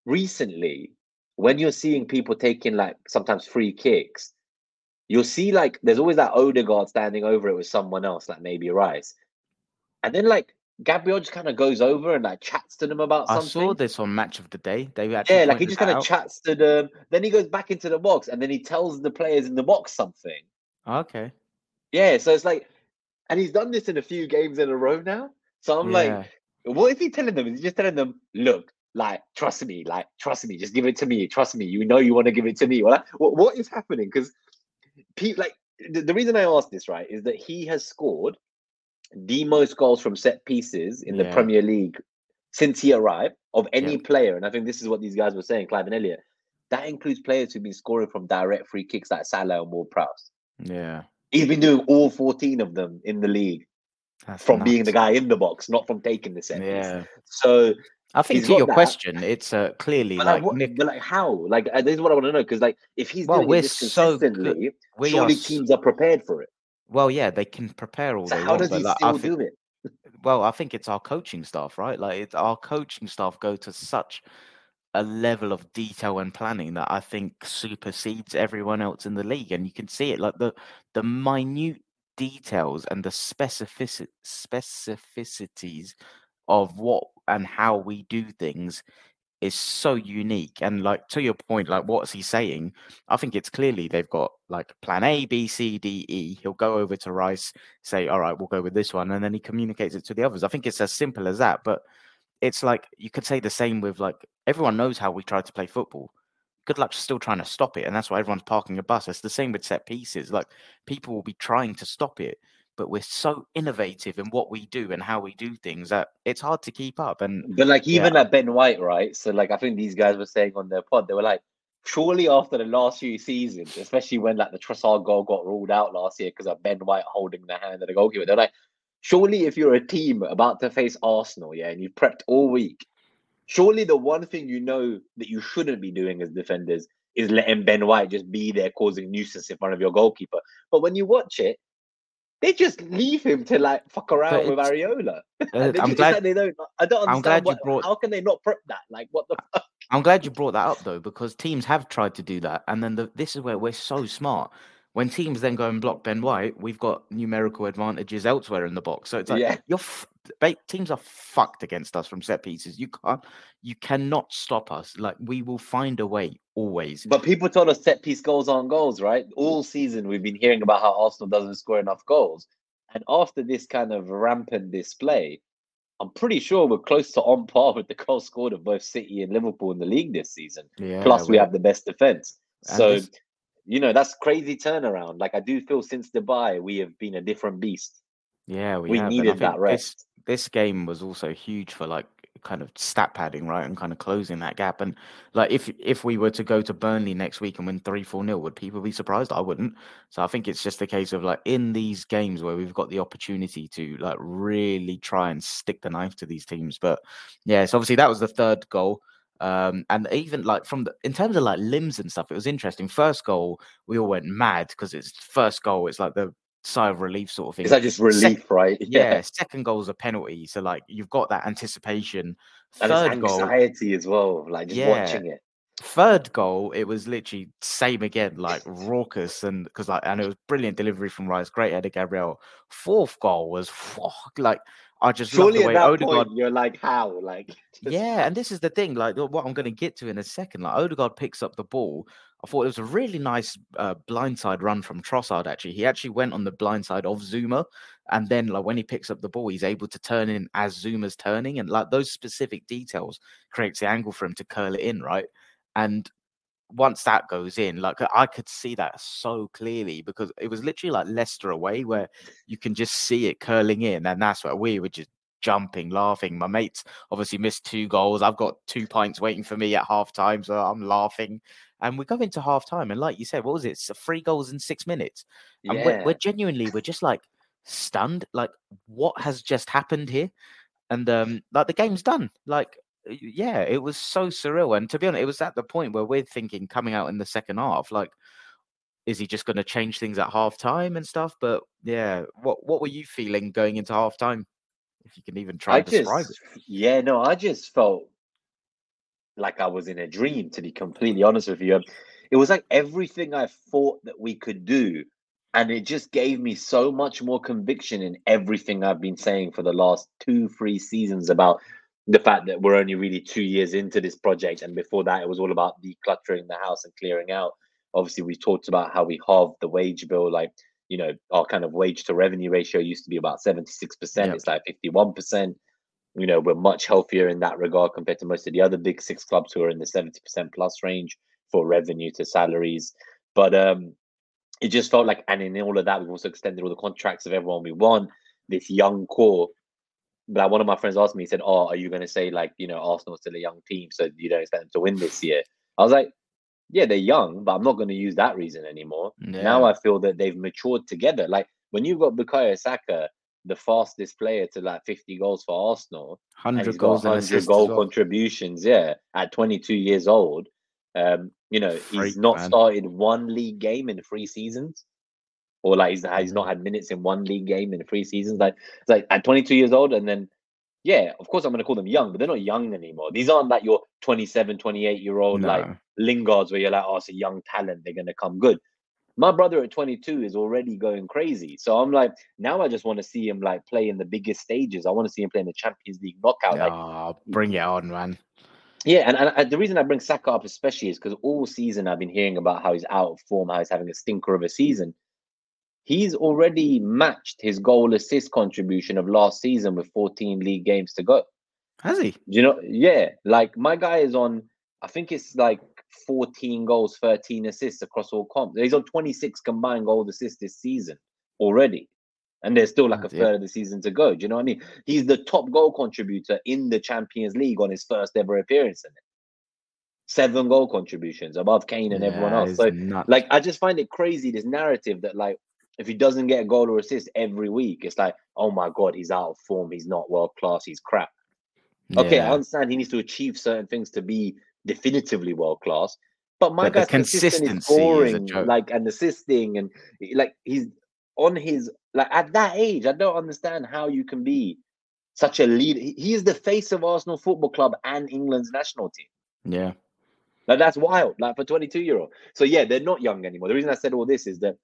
recently, when you're seeing people taking like sometimes free kicks, you'll see like there's always that Odegaard standing over it with someone else, like maybe Rice, and then like Gabriel just kind of goes over and like chats to them about I something. I saw this on Match of the Day. They Yeah, like he just kind of chats to them. Then he goes back into the box and then he tells the players in the box something. Okay. Yeah, so it's like, and he's done this in a few games in a row now. So I'm like, what is he telling them? Is he just telling them, look, like, trust me, like, trust me, just give it to me, trust me. You know you want to give it to me. Well, like, what, what is happening? Because people, like, the, the reason I asked this, right, is that he has scored the most goals from set pieces in the Yeah. Premier League since he arrived of any Yeah. player. And I think this is what these guys were saying, Clive and Elliot. That includes players who've been scoring from direct free kicks like Salah and Ward Prowse. Yeah. He's been doing all 14 of them in the league That's from being the guy in the box, not from taking the set. Yeah. So, I think to your that. question, it's uh, clearly but like, like, what, Nick. but like how? Like, uh, this is what I want to know because, like, if he's Well, doing we're this so consistently, We surely s- teams are prepared for it. well, yeah, they can prepare all So day how long, does but he like, I still think, do it? well, I think it's our coaching staff, right? Like, it's our coaching staff go to such a level of detail and planning that I think supersedes everyone else in the league, and you can see it like the the minute details and the specific specificities of what and how we do things is so unique and like to your point like what's he saying? I think it's clearly they've got like plan a b c d e. He'll go over to rice say all right we'll go with this one and then he communicates it to the others. I think it's as simple as that but it's like you could say the same with like everyone knows how we try to play football good luck still trying to stop it and that's why everyone's parking a bus it's the same with set pieces like people will be trying to stop it but we're so innovative in what we do and how we do things that it's hard to keep up and But like, Yeah. even like Ben White, right? So, like, I think these guys were saying on their pod, they were like, surely after the last few seasons, especially when like the Trossard goal got ruled out last year because of Ben White holding the hand of the goalkeeper, they're like, surely if you're a team about to face Arsenal, yeah, and you've prepped all week, surely the one thing you know that you shouldn't be doing as defenders is letting Ben White just be there causing nuisance in front of your goalkeeper. But when you watch it, they just leave him to like fuck around with Areola. Uh, I'm glad. they don't. I don't I'm understand. what, brought- How can they not prep that? Like what the fuck? I'm glad you brought that up though, because teams have tried to do that, and then the, this is where we're so smart. When teams then go and block Ben White, we've got numerical advantages elsewhere in the box. So it's like Yeah. you're f- teams are fucked against us from set pieces. You can't, you cannot stop us. Like we will find a way always. But people told us set piece goals aren't goals, right? All season we've been hearing about how Arsenal doesn't score enough goals. And after this kind of rampant display, I'm pretty sure we're close to on par with the goals scored of both City and Liverpool in the league this season. Yeah, Plus, we we're- have the best defense. So, this- you know, that's crazy turnaround. Like, I do feel since Dubai, we have been a different beast. yeah, we, We have, needed that rest. This, this game was also huge for like kind of stat padding, right, and kind of closing that gap. And like if if we were to go to Burnley next week and win three four nil, would people be surprised? I wouldn't. So I think it's just a case of like in these games where we've got the opportunity to like really try and stick the knife to these teams. But yeah, so obviously that was the third goal. Um, and even like from the in terms of like limbs and stuff, it was interesting. First goal, we all went mad because it's first goal. It's like the sigh of relief sort of thing. Is that just relief, right? Yeah, second goal is a penalty, so like you've got that anticipation. And Third it's goal, anxiety as well, like just Yeah. watching it. third goal, it was literally same again, like raucous and because like and it was brilliant delivery from Rice, great header Gabriel. Fourth goal was like I just love Surely the at way that Odegaard. point, you're like, how? Like, just- Yeah, and this is the thing, like what I'm going to get to in a second. Like Odegaard picks up the ball. I thought it was a really nice uh, blindside run from Trossard. Actually, he actually went on the blind side of Zouma, and then like when he picks up the ball, he's able to turn in as Zouma's turning, and like those specific details creates the angle for him to curl it in, right? And once that goes in, like I could see that so clearly because it was literally like Leicester away where you can just see it curling in, and that's where we were just jumping, laughing. My mates obviously missed two goals. I've got two pints waiting for me at half time, so I'm laughing. And we go into half time, and like you said, what was it? It's three goals in six minutes. And we're, we're genuinely, we're just like stunned. Like, what has just happened here? And um, like the game's done. Like, yeah, it was so surreal. And to be honest, it was at the point where we're thinking coming out in the second half, like, is he just going to change things at half time and stuff? But yeah, what what were you feeling going into half time? If you can even try I to describe just, yeah, no, I just felt like I was in a dream, to be completely honest with you. It was like everything I thought that we could do. And it just gave me so much more conviction in everything I've been saying for the last two, three seasons about the fact that we're only really two years into this project. And before that, it was all about decluttering the house and clearing out. Obviously, we talked about how we halved the wage bill, like, you know, our kind of wage to revenue ratio used to be about 76%. Yep. It's like 51% you know we're much healthier in that regard compared to most of the other big six clubs who are in the 70% plus range for revenue to salaries but um it just felt like and in all of that we've also extended all the contracts of everyone we want this young core like one of my friends asked me he said oh are you going to say like you know arsenal's still a young team so you don't expect them to win this year i was like yeah they're young but i'm not going to use that reason anymore now I feel that they've matured together. Like when you've got Bukayo Saka, the fastest player to like 50 goals for Arsenal, hundred got goals 100 assists. goal well. contributions, yeah, at 22 years old. Um, you know, he's not man. started one league game in three seasons. Or like he's, he's not had minutes in one league game in three seasons. Like it's like at 22 years old, and then yeah, of course I'm gonna call them young, but they're not young anymore. These aren't like your 27, 28 year old like No. Lingards where you're like, oh, it's a young talent, they're gonna come good. My brother at 22 is already going crazy. So I'm like, now I just want to see him like play in the biggest stages. I want to see him play in the Champions League knockout. Like, Oh, bring it on, man. yeah, and, and, and the reason I bring Saka up especially is because all season I've been hearing about how he's out of form, how he's having a stinker of a season. He's already matched his goal assist contribution of last season with 14 league games to go. Has he? You know, yeah, like my guy is on, I think it's like 14 goals, 13 assists across all comps. He's on 26 combined goal assists this season already. And there's still like Oh, a dear. third of the season to go. Do you know what I mean? He's the top goal contributor in the Champions League on his first ever appearance in it. Seven goal contributions above Kane and everyone else. So nuts. like I just find it crazy this narrative that like if he doesn't get a goal or assist every week, it's like, oh my god, he's out of form, he's not world class, he's crap. Okay, I understand he needs to achieve certain things to be definitively world class. But my But guy's consistency is scoring, joke. like and assisting, and like he's on his like at that age, I don't understand how you can be such a leader. He, he is the face of Arsenal Football Club and England's national team. Yeah. Like that's wild. Like for 22 year old. So yeah, they're not young anymore. The reason I said all this is that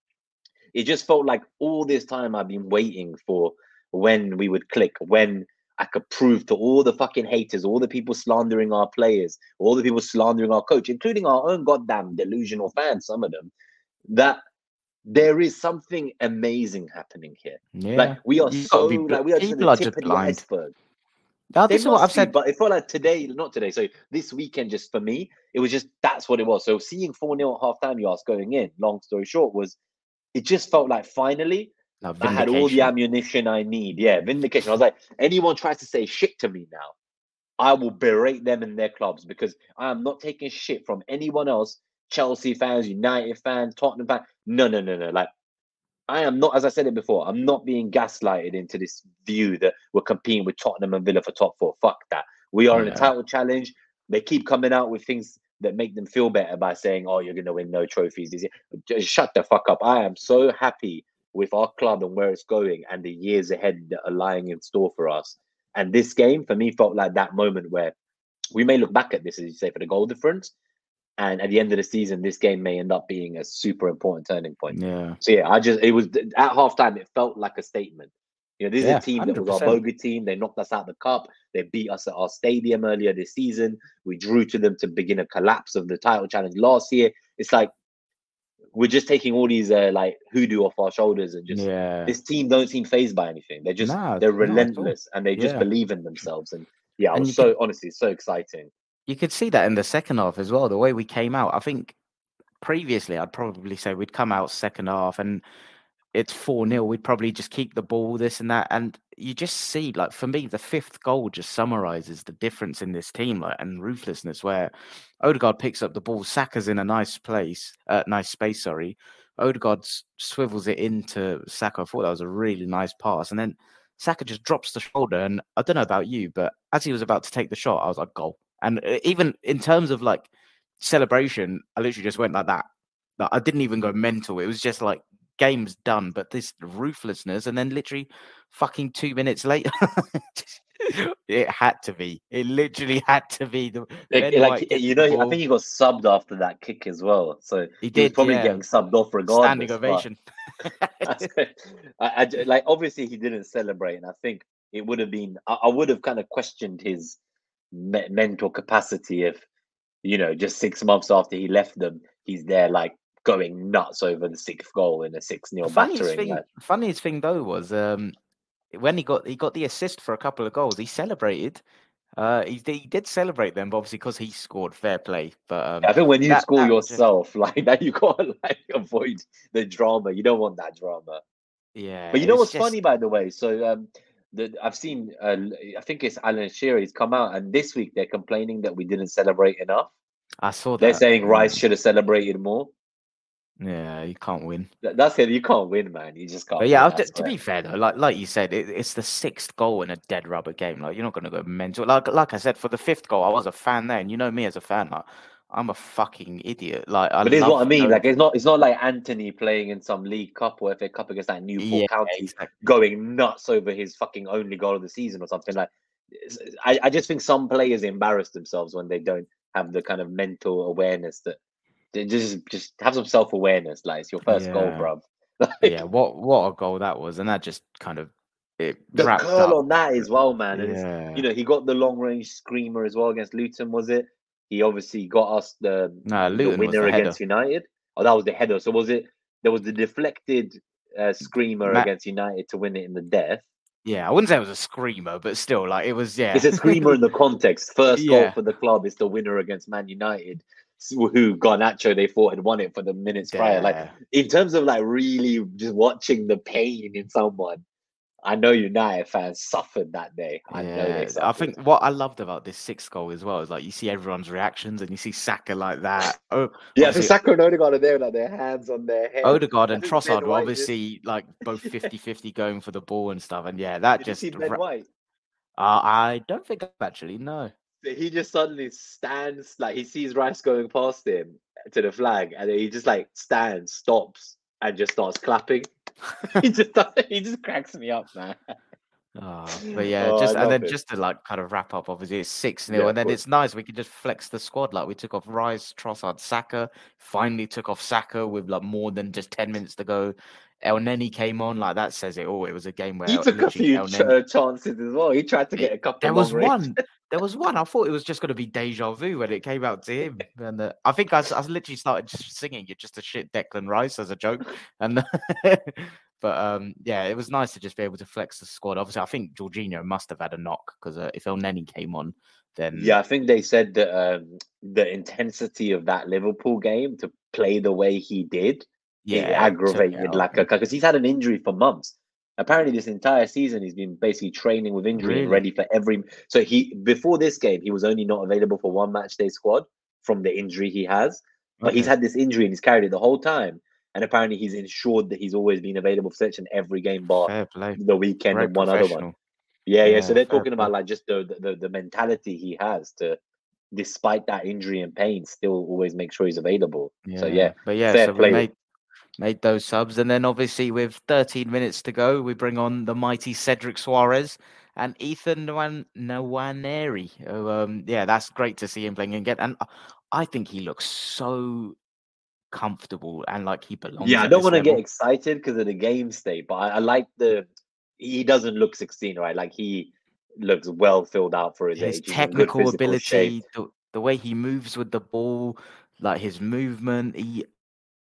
it just felt like all this time I've been waiting for when we would click, when I could prove to all the fucking haters, all the people slandering our players, all the people slandering our coach, including our own goddamn delusional fans, some of them, that there is something amazing happening here. Yeah. Like we are You've so be- like we are just the tip of the iceberg. Now, this is what I've be, said. but it felt like today, not today. So this weekend, just for me, it was just that's what it was. So seeing 4 0 at half time, you asked going in, long story short, was it just felt like finally No, I had all the ammunition I need. Yeah, vindication. I was like, anyone tries to say shit to me now, I will berate them in their clubs because I am not taking shit from anyone else. Chelsea fans, United fans, Tottenham fans. No, no, no, no. Like, I am not, as I said it before, I'm not being gaslighted into this view that we're competing with Tottenham and Villa for top four. Fuck that. We are in a title challenge. They keep coming out with things that make them feel better by saying, "Oh, you're going to win no trophies." this year." Just shut the fuck up. I am so happy with our club and where it's going and the years ahead that are lying in store for us. And this game for me felt like that moment where we may look back at this, as you say, for the goal difference. And at the end of the season, this game may end up being a super important turning point. Yeah. So yeah, I just it was at halftime. It felt like a statement. You know, this Yeah, is a team that was our bogey team. They knocked us out the cup. They beat us at our stadium earlier this season. We drew to them to begin a collapse of the title challenge last year. It's like we're just taking all these uh, like hoodoo off our shoulders and just yeah. this team don't seem phased by anything. They're just Nah, they're not at all. relentless and they just Yeah. believe in themselves. And yeah, I was so honestly so exciting. you could see that in the second half as well. The way we came out, I think previously I'd probably say we'd come out second half and it's 4 0. We'd probably just keep the ball, this and that. And you just see, like, for me, the fifth goal just summarizes the difference in this team like, and ruthlessness where Odegaard picks up the ball, Saka's in a nice place, uh, nice space, sorry. Odegaard swivels it into Saka. I thought that was a really nice pass. And then Saka just drops the shoulder. And I don't know about you, but as he was about to take the shot, I was like, goal. And uh, even in terms of like celebration, I literally just went like that. Like, I didn't even go mental. It was just like game's done. But this ruthlessness, and then literally fucking two minutes later, it had to be. It literally had to be. The Like, like, you know, I think he got subbed after that kick as well. So he he did. probably yeah. getting subbed off regardless. standing ovation. I, I like obviously he didn't celebrate, and I think it would have been. I, I would have kind of questioned his me- mental capacity if, you know, just six months after he left them, he's there like going nuts over the sixth goal in a six 0 funniest battering. thing, like- funniest thing though was um, when he got he got the assist for a couple of goals. He celebrated. Uh, he, did- he did celebrate them, but obviously because he scored, fair play. But um, I think when you that- score that just- yourself like that, you gotta like avoid the drama. You don't want that drama. yeah. But you know what's just- funny, by the way? So um, the I've seen. Uh, I think it's Alan Shearer. He's come out, and this week they're complaining that we didn't celebrate enough. I saw that. They're saying Rice should have celebrated more. Yeah, you can't win. That's it. You can't win, man. You just can't. But yeah, win, I- I to, to be fair though, like like you said, it, it's the sixth goal in a dead rubber game. Like you're not going to go mental. Like like I said, for the fifth goal, I was a fan there, and you know me as a fan, like I'm a fucking idiot. Like I but it's what I mean. Like it's not. It's not like Antony playing in some League Cup or FA Cup against that Newport yeah, County, exactly. going nuts over his fucking only goal of the season or something. Like I, I just think some players embarrass themselves when they don't have the kind of mental awareness that just just have some self awareness. Like it's your first goal, bro. bruv. yeah, what what a goal that was, and that just kind of it the curl up. on that as well, man. And yeah. you know, he got the long range screamer as well against Luton, was it? He obviously got us the, No, the winner the against United. Oh, that was the header. So was it? There was the deflected uh, screamer Ma- against United to win it in the death. yeah, I wouldn't say it was a screamer, but still, like it was. Yeah, It's a screamer in the context. First goal for the club is the winner against Man United, who Garnacho they thought had won it for the minutes prior. Like in terms of like really just watching the pain in someone, I know United fans suffered that day. I know Yeah, I think what I loved about this sixth goal as well is like you see everyone's reactions and you see Saka like that. Oh, Yeah, so Saka and Odegaard are there, like their hands on their head. Odegaard and Trossard were obviously like both 50-50 going for the ball and stuff, and yeah, that Did you just. see Ben White? Uh, I don't think I've actually no. He just suddenly stands, like he sees Rice going past him to the flag, and then he just like stands, stops, and just starts clapping. he just he just cracks me up, man. Oh, but yeah, Oh, just and then it. just to like kind of wrap up, obviously it's six 0 Yeah, and then it's nice we can just flex the squad. Like we took off Rice, Trossard, Saka. Finally took off Saka with like more than just ten minutes to go. Elneny came on, like that says it all. It was a game where He took a few ch- chances as well. He tried to get a couple. there was one. There was one. I thought it was just going to be deja vu when it came out to him, and uh, I think I, I literally started just singing "You're just a shit Declan Rice" as a joke, and but um, yeah, it was nice to just be able to flex the squad. Obviously, I think Jorginho must have had a knock because uh, if Elneny came on, then Yeah, I think they said that um, the intensity of that Liverpool game to play the way he did, yeah, it it aggravated like because he's had an injury for months. Apparently, this entire season he's been basically training with injury Really? and ready for every. So he before this game he was only not available for one match day squad from the injury he has, but he's had this injury and he's carried it the whole time. And apparently, he's ensured that he's always been available for such an every game bar the weekend Very and one other one. professional. Yeah, yeah. So they're talking play. about like just the, the the mentality he has to, despite that injury and pain, still always make sure he's available. So yeah, but yeah, fair so play. we made made those subs, and then obviously with 13 minutes to go, we bring on the mighty Cedric Soares and Ethan Nwan- Nwaneri. who, Um, yeah, that's great to see him playing again, and I- think he looks so comfortable and like he belongs. yeah. I don't want to get excited because of the game state, but I, I like the. He doesn't look 16, right? Like he looks well filled out for his, his age. Good technical ability, the, the way he moves with the ball, like his movement. He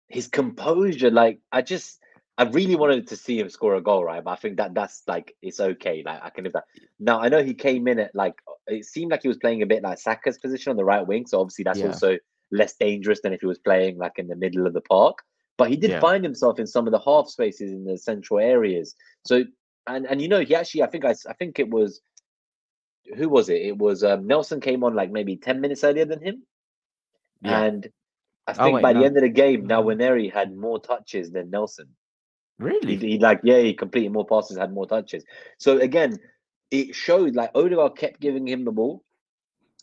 his composure, like I just, I really wanted to see him score a goal, right? But I think that that's like it's okay. Like I can live that. Now I know he came in at like it seemed like he was playing a bit like Saka's position on the right wing, so obviously that's Yeah. also less dangerous than if he was playing like in the middle of the park. But he did Yeah. find himself in some of the half spaces in the central areas. So and and you know he actually I think I I think it was who was it? It was um, Nelson came on like maybe ten minutes earlier than him, Yeah. and I Oh, think wait, by no. the end of the game, No. Nwaneri had more touches than Nelson. Really, he like yeah, he completed more passes, had more touches. So again, it showed like Odegaard kept giving him the ball,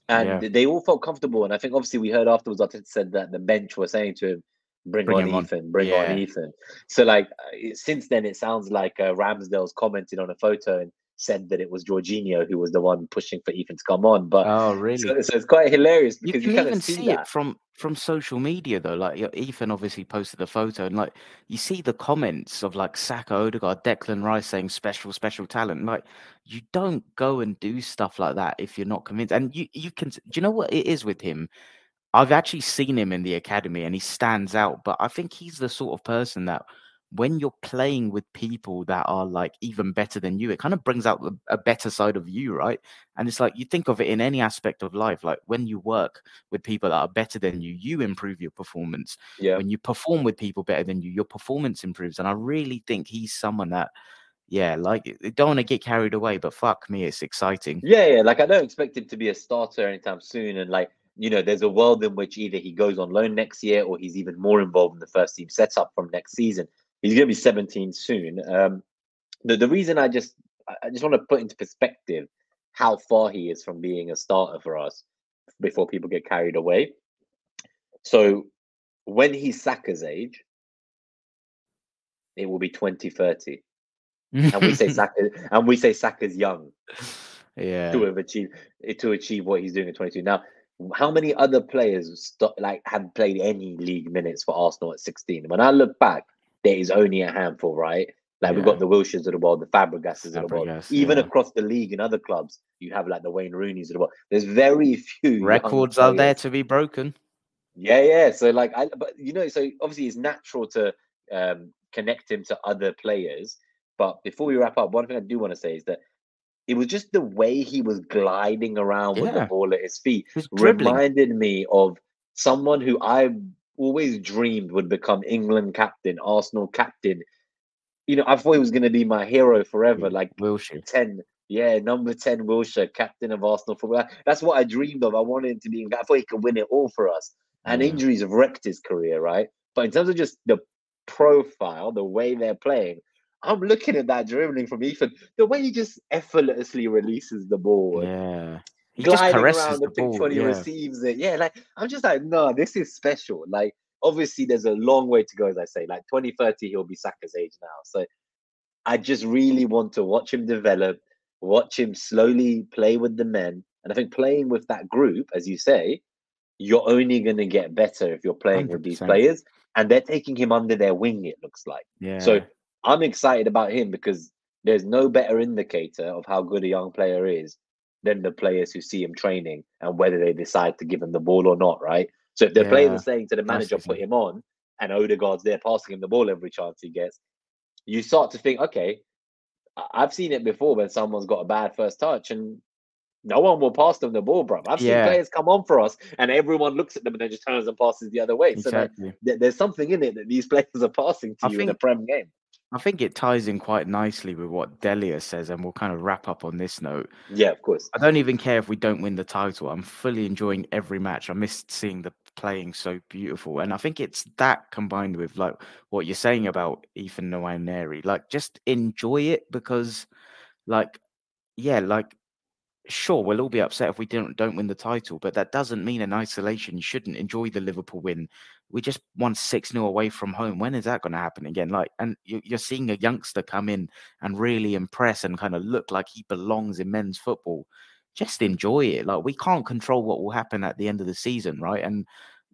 and Yeah. they all felt comfortable. And I think obviously we heard afterwards, Arteta said that the bench were saying to him, "Bring, Bring on him on." Ethan, bring Yeah. on Ethan." So like uh, since then, it sounds like uh, Ramsdale's commented on a photo and said that it was Jorginho who was the one pushing for Ethan to come on. But oh really? so, so it's quite hilarious You because can you, kind even see, see that. it from from social media though. Like Ethan obviously posted the photo, and like you see the comments of like Saka, Odegaard, Declan Rice saying special, special talent. Like you don't go and do stuff like that if you're not convinced. And you you can. Do you know what it is with him? I've actually seen him in the academy, and he stands out. But I think he's the sort of person that when you're playing with people that are like even better than you, it kind of brings out a better side of you, right? And it's like you think of it in any aspect of life. Like when you work with people that are better than you, you improve your performance. Yeah. When you perform with people better than you, your performance improves. And I really think he's someone that, yeah, like don't want to get carried away, but fuck me, it's exciting. Yeah, yeah. Like I don't expect him to be a starter anytime soon. And like, you know, there's a world in which either he goes on loan next year or he's even more involved in the first team setup from next season. He's gonna be 17 soon. Um the, the reason I just I just want to put into perspective how far he is from being a starter for us before people get carried away. So when he's Saka's age, it will be 2030. And we say Saka and we say Saka's young yeah, to have achieved to achieve what he's doing at 22. Now, how many other players like have played any league minutes for Arsenal at 16? When I look back, there is only a handful, right? Like we've got the Wilsheres of the world, the Fabregases of the world. Even yeah. across the league in other clubs, you have like the Wayne Rooney's of the world. There's very few records are there to be broken. Yeah, yeah. So like, I but you know, so obviously it's natural to um, connect him to other players. But before we wrap up, one thing I do want to say is that it was just the way he was gliding around with the ball at his feet reminded me of someone who I always dreamed would become England captain, Arsenal captain. You know, I thought he was going to be my hero forever, mm, like Wilshere. 10. Yeah, number 10 Wilshere, captain of Arsenal football. That's what I dreamed of. I wanted him to be, I thought he could win it all for us. And injuries have wrecked his career, right? But in terms of just the profile, the way they're playing, I'm looking at that dribbling from Ethan, the way he just effortlessly releases the ball. Yeah. He just gliding caresses around the, the pitch ball. when he Yeah. receives it. Yeah, like I'm just like, no, this is special. Like obviously there's a long way to go, as I say. Like 2030, he'll be Saka's age now. So I just really want to watch him develop, watch him slowly play with the men. And I think playing with that group, as you say, you're only going to get better if you're playing 100%. with these players. And they're taking him under their wing, it looks like. Yeah. So I'm excited about him because there's no better indicator of how good a young player is than the players who see him training and whether they decide to give him the ball or not, right? So if the yeah. players are saying to the manager, put him on, and Odegaard's there passing him the ball every chance he gets, you start to think, okay, I've seen it before when someone's got a bad first touch and no one will pass them the ball, bro. I've seen players come on for us and everyone looks at them and then just turns and passes the other way. Exactly. So there's something in it that these players are passing to I you in a Prem game. I think it ties in quite nicely with what Delia says, and we'll kind of wrap up on this note. Yeah, of course. I don't even care if we don't win the title. I'm fully enjoying every match. I missed seeing the playing so beautiful, and I think it's that combined with like what you're saying about Ethan Nwaneri. Like, just enjoy it because, like, yeah, like sure we'll all be upset if we don't don't win the title but that doesn't mean in isolation you shouldn't enjoy the liverpool win. We just won 6-0 away from home. When is that going to happen again? Like and you're seeing a youngster come in and really impress and kind of look like he belongs in men's football. Just enjoy it. Like we can't control what will happen at the end of the season right? And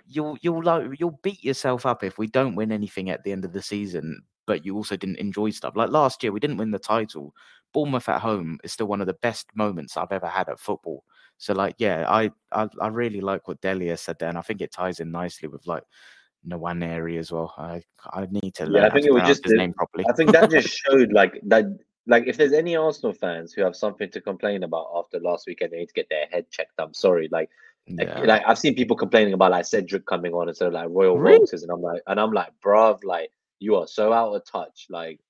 you'll you'll like you'll beat yourself up if we don't win anything at the end of the season but you also didn't enjoy stuff. Like last year we didn't win the title Bournemouth at home is still one of the best moments I've ever had at football. So like, yeah, I I, I really like what Delia said there, and I think it ties in nicely with like Nwaneri as well. I I need to yeah, I think it was just his name properly. I think that just showed like that. Like, if there's any Arsenal fans who have something to complain about after last weekend, they need to get their head checked. I'm sorry, like, yeah. like, I've seen people complaining about like Cedric coming on instead of like Royal really? and I'm like, and I'm like, bruv, like, you are so out of touch. Like,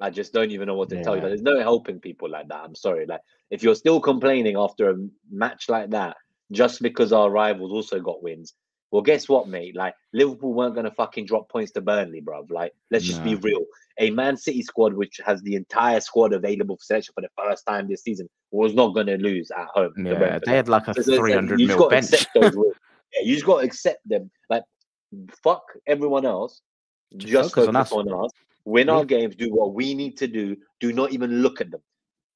I just don't even know what to yeah. tell you. There's no helping people like that. I'm sorry. Like if you're still complaining after a match like that, just because our rivals also got wins, well, guess what, mate? Like Liverpool weren't gonna fucking drop points to Burnley, bruv. Like, let's just no. be real. A Man City squad which has the entire squad available for selection for the first time this season was not gonna lose at home. Yeah, they had like a so, 300 so mil bench. yeah, you just got to accept them. Like, fuck everyone else. Just, just focus, focus on us. On us win our mm-hmm. games, do what we need to do. Do not even look at them.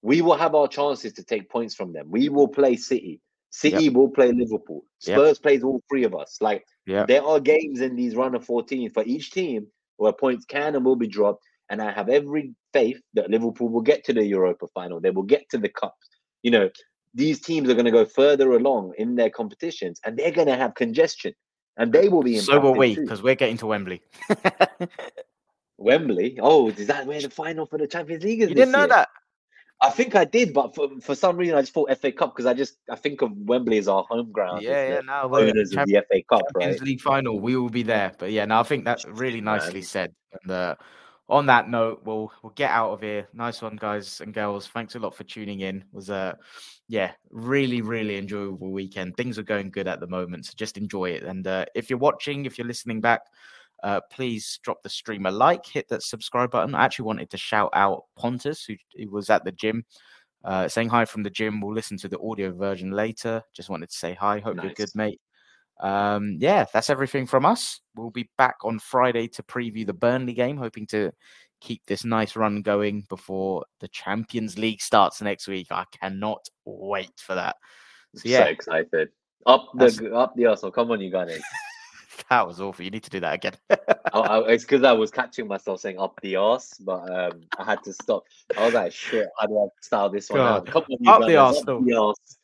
We will have our chances to take points from them. We will play City. City yep. will play Liverpool. Spurs yep. plays all three of us. Like yep. there are games in these run of 14 for each team where points can and will be dropped. And I have every faith that Liverpool will get to the Europa final. They will get to the cups. You know, these teams are going to go further along in their competitions and they're going to have congestion and they will be so will we because we're getting to Wembley. Wembley. Oh, is that where the final for the Champions League is? You didn't know year? that? I think I did, but for, for some reason I just thought FA Cup because I just I think of Wembley as our home ground. Yeah, yeah. Now owners of the FA Cup, Champions right? League final, we will be there. But yeah, no, I think that's really nicely said. And uh, on that note, we'll we'll get out of here. Nice one, guys and girls. Thanks a lot for tuning in. It was a uh, yeah, really, really enjoyable weekend. Things are going good at the moment, so just enjoy it. And uh, if you're watching, if you're listening back uh, please drop the stream a like, hit that subscribe button. I actually wanted to shout out Pontus, who, who was at the gym, uh, saying hi from the gym. We'll listen to the audio version later. Just wanted to say hi. Hope nice. you're good, mate. Um, yeah, that's everything from us. We'll be back on Friday to preview the Burnley game, hoping to keep this nice run going before the Champions League starts next week. I cannot wait for that. So, yeah. So excited. Up the up the Arsenal. Come on, you guys. that was awful. You need to do that again. I, I, it's because I was catching myself saying up the arse, but um, I had to stop. I was like, shit, how do I style this one out? Come on, up, the up the arse.